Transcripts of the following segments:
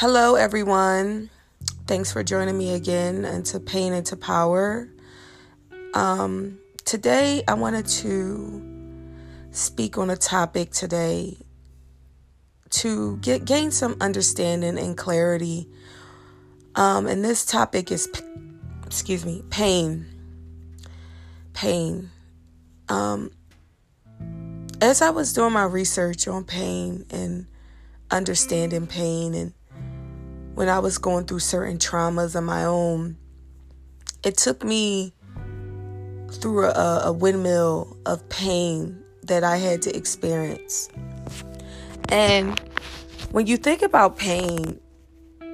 Hello, everyone. Thanks for joining me again into Pain into Power. Um, today, I wanted to speak on a topic today to get gain some understanding and clarity. Um, and this topic is, excuse me, pain. Pain. Um, as I was doing my research on pain and understanding pain and when I was going through certain traumas of my own, it took me through a, a windmill of pain that I had to experience. And when you think about pain,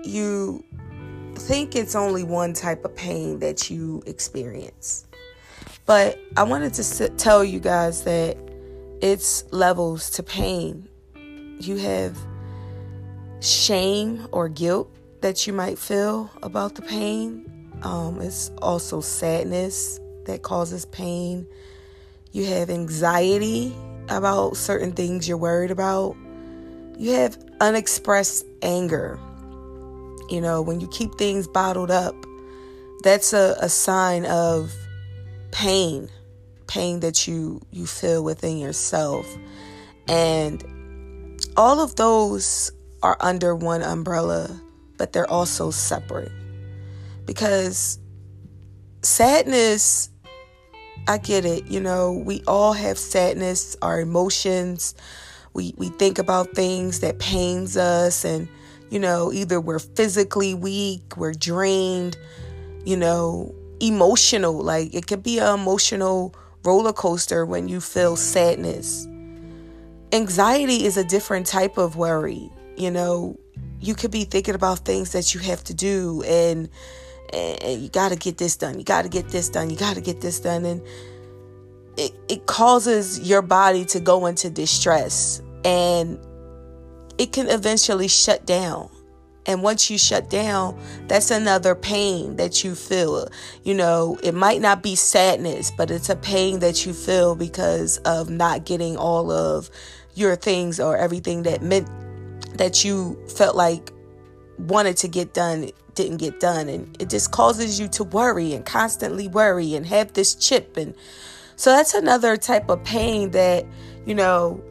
you think it's only one type of pain that you experience. But I wanted to tell you guys that it's levels to pain. You have shame or guilt that you might feel about the pain. Um, it's also sadness that causes pain. You have anxiety about certain things you're worried about. You have unexpressed anger. You know, when you keep things bottled up, that's a, a sign of pain, pain that you you feel within yourself. And all of those are under one umbrella, but they're also separate. Because sadness, I get it, you know, we all have sadness, our emotions. We we think about things that pains us and you know, either we're physically weak, we're drained, you know, emotional. Like it could be an emotional roller coaster when you feel sadness. Anxiety is a different type of worry you know you could be thinking about things that you have to do and, and you got to get this done you got to get this done you got to get this done and it, it causes your body to go into distress and it can eventually shut down and once you shut down, that's another pain that you feel. You know, it might not be sadness, but it's a pain that you feel because of not getting all of your things or everything that meant that you felt like wanted to get done didn't get done. And it just causes you to worry and constantly worry and have this chip. And so that's another type of pain that you know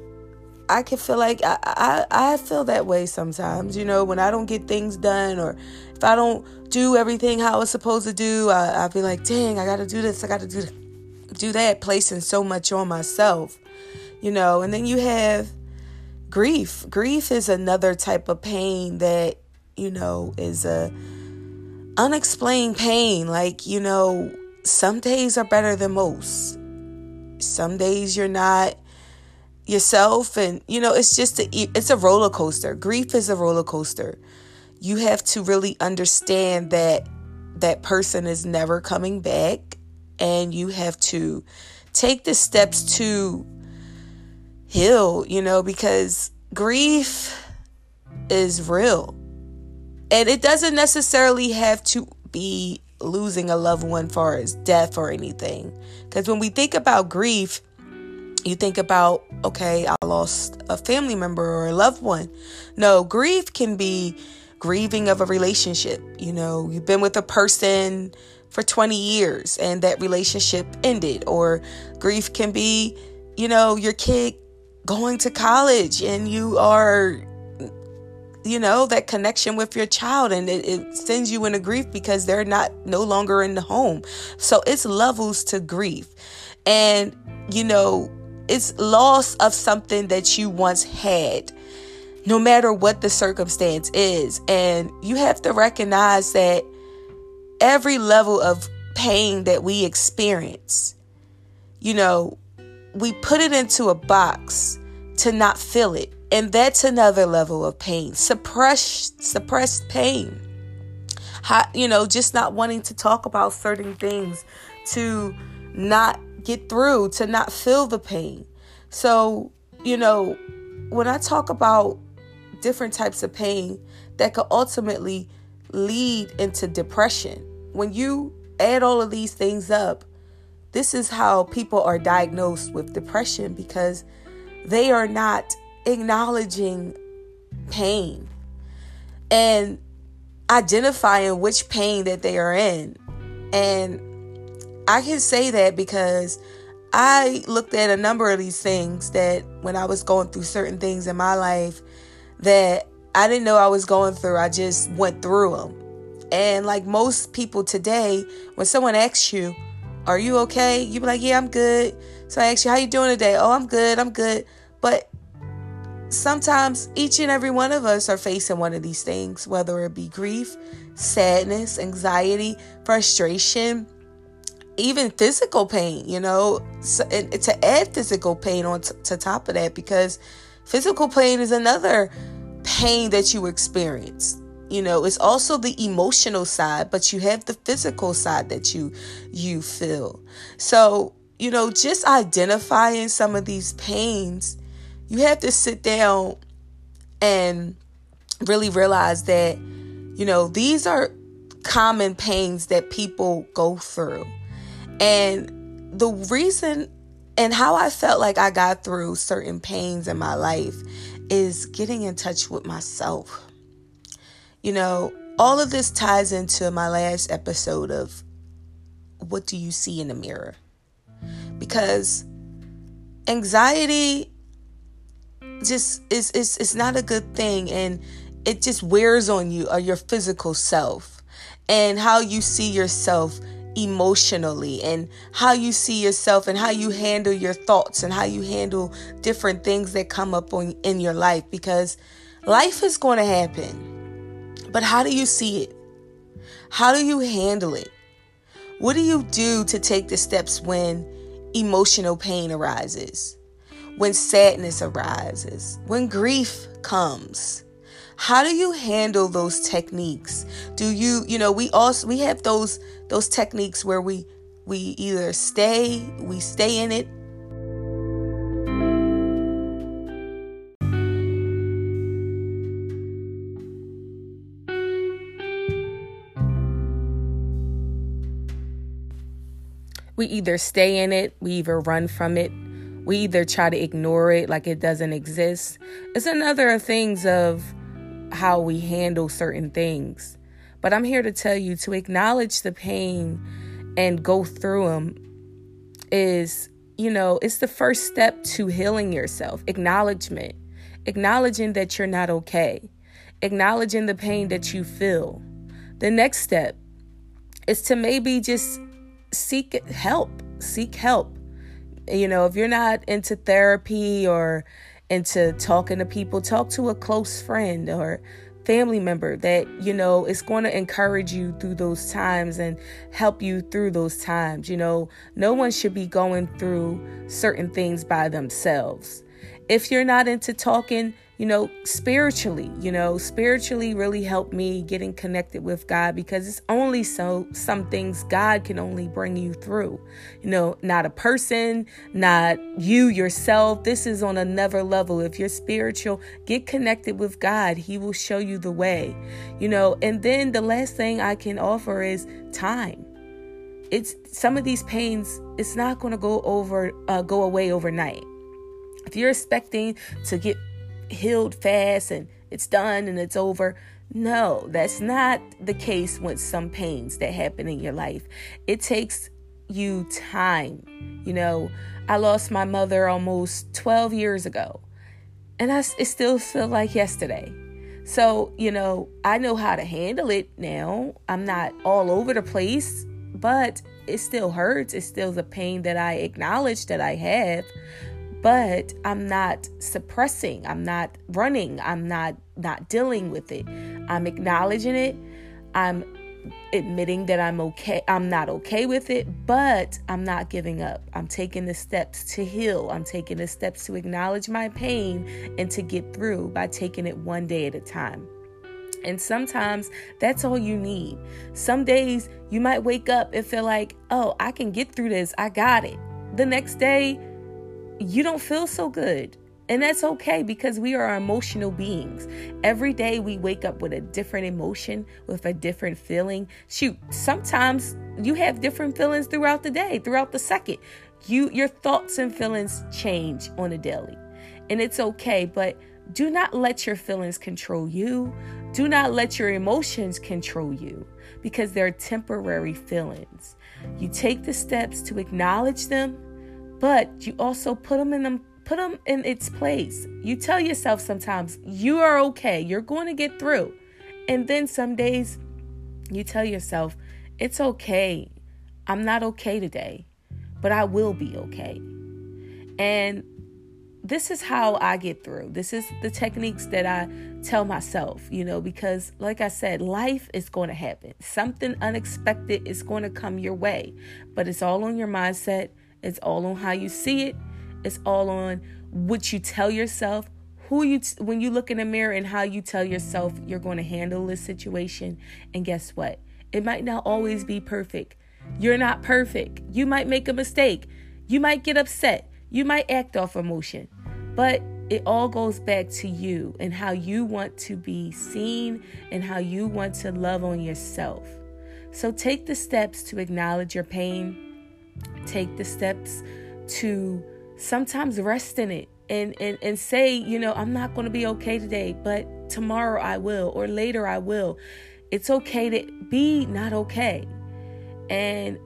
I can feel like I, I I feel that way sometimes you know when I don't get things done or if I don't do everything how I was supposed to do I, I feel like dang I gotta do this I gotta do do that placing so much on myself you know. And then you have grief. Grief is another type of pain that, you know, is a unexplained pain. Like, you know, some days are better than most. Some days you're not yourself and you know, it's just a it's a roller coaster. Grief is a roller coaster. You have to really understand that that person is never coming back and you have to take the steps to heal, you know, because grief is real. And it doesn't necessarily have to be losing a loved one far as death or anything. Because when we think about grief, you think about, okay, I lost a family member or a loved one. No, grief can be grieving of a relationship. You know, you've been with a person for 20 years and that relationship ended. Or grief can be, you know, your kid going to college and you are you know that connection with your child and it, it, sends you into grief because they're not no longer in the home. So it's levels to grief. And you know it's loss of something that you once had no matter what the circumstance is. And you have to recognize that every level of pain that we experience you know we put it into a box to not feel it. And that's another level of pain. Suppressed suppressed pain. How, you know, just not wanting to talk about certain things, to not get through, to not feel the pain. So, you know, when I talk about different types of pain that could ultimately lead into depression, when you add all of these things up, this is how people are diagnosed with depression because they are not acknowledging pain. and identifying which pain that they are in. And I can say that because I looked at a number of these things that when I was going through certain things in my life that I didn't know I was going through, I just went through them. And like most people today, when someone asks you, "Are you okay?" You be like, "Yeah, I'm good." So I ask you, "How you doing today?" "Oh, I'm good. I'm good." But sometimes each and every one of us are facing one of these things, whether it be grief, sadness, anxiety, frustration, even physical pain, you know, so, and to add physical pain on t- to top of that, because physical pain is another pain that you experience. You know, it's also the emotional side, but you have the physical side that you you feel. So, you know, just identifying some of these pains, you have to sit down and really realize that, you know, these are common pains that people go through. And the reason and how I felt like I got through certain pains in my life is getting in touch with myself. You know, all of this ties into my last episode of what do you see in the mirror? Because anxiety just is is is not a good thing and it just wears on you or your physical self and how you see yourself emotionally and how you see yourself and how you handle your thoughts and how you handle different things that come up on, in your life because life is going to happen. But how do you see it? How do you handle it? What do you do to take the steps when emotional pain arises? When sadness arises? When grief comes? how do you handle those techniques do you you know we also we have those those techniques where we we either stay we stay in it we either stay in it we either run from it we either try to ignore it like it doesn't exist it's another things of how we handle certain things. But I'm here to tell you to acknowledge the pain and go through them is, you know, it's the first step to healing yourself. Acknowledgement, acknowledging that you're not okay, acknowledging the pain that you feel. The next step is to maybe just seek help, seek help. You know, if you're not into therapy or into talking to people, talk to a close friend or family member that you know is going to encourage you through those times and help you through those times you know no one should be going through certain things by themselves if you're not into talking you know, spiritually, you know, spiritually really helped me getting connected with God because it's only so some things God can only bring you through. You know, not a person, not you yourself. This is on another level. If you're spiritual, get connected with God. He will show you the way. You know, and then the last thing I can offer is time. It's some of these pains, it's not going to go over uh, go away overnight. If you're expecting to get healed fast and it's done and it's over. No, that's not the case with some pains that happen in your life. It takes you time. You know, I lost my mother almost 12 years ago, and I, it still feels like yesterday. So, you know, I know how to handle it now. I'm not all over the place, but it still hurts. It's still the pain that I acknowledge that I have but I'm not suppressing, I'm not running, I'm not not dealing with it. I'm acknowledging it. I'm admitting that I'm okay, I'm not okay with it, but I'm not giving up. I'm taking the steps to heal. I'm taking the steps to acknowledge my pain and to get through by taking it one day at a time. And sometimes that's all you need. Some days you might wake up and feel like, oh, I can get through this. I got it. The next day, you don't feel so good. And that's okay because we are emotional beings. Every day we wake up with a different emotion, with a different feeling. Shoot, sometimes you have different feelings throughout the day, throughout the second. You your thoughts and feelings change on a daily. And it's okay, but Do not let your feelings control you. Do not let your emotions control you because they're temporary feelings. You take the steps to acknowledge them, but you also put them in them put them in its place. You tell yourself sometimes you are okay. You're going to get through. And then some days you tell yourself, it's okay. I'm not okay today, but I will be okay. And this is how I get through. This is the techniques that I tell myself, you know, because like I said, life is going to happen. Something unexpected is going to come your way, but it's all on your mindset. It's all on how you see it. It's all on what you tell yourself, who you t- when you look in the mirror and how you tell yourself you're going to handle this situation. And guess what? It might not always be perfect. You're not perfect. You might make a mistake. You might get upset. You might act off emotion. But it all goes back to you and how you want to be seen and how you want to love on yourself. So take the steps to acknowledge your pain. Take the steps to sometimes rest in it and, and, and say, you know, I'm not going to be okay today, but tomorrow I will, or later I will. It's okay to be not okay. And,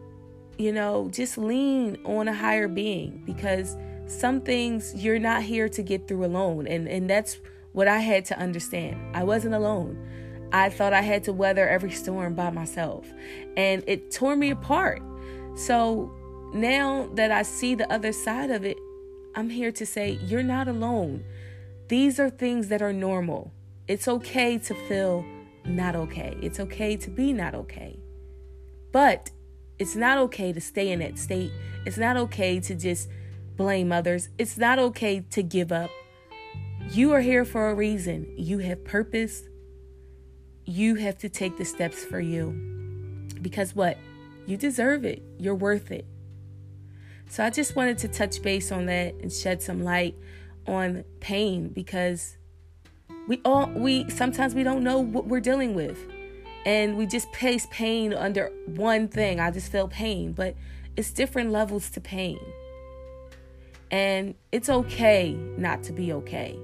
you know, just lean on a higher being because some things you're not here to get through alone. And, and that's what I had to understand. I wasn't alone. I thought I had to weather every storm by myself. And it tore me apart. So now that I see the other side of it, I'm here to say you're not alone. These are things that are normal. It's okay to feel not okay. It's okay to be not okay. But it's not okay to stay in that state. It's not okay to just blame others. It's not okay to give up. You are here for a reason. You have purpose. You have to take the steps for you. Because what? You deserve it. You're worth it. So I just wanted to touch base on that and shed some light on pain because we all we sometimes we don't know what we're dealing with. And we just place pain under one thing. I just feel pain but it's different levels to pain. And it's okay not to be okay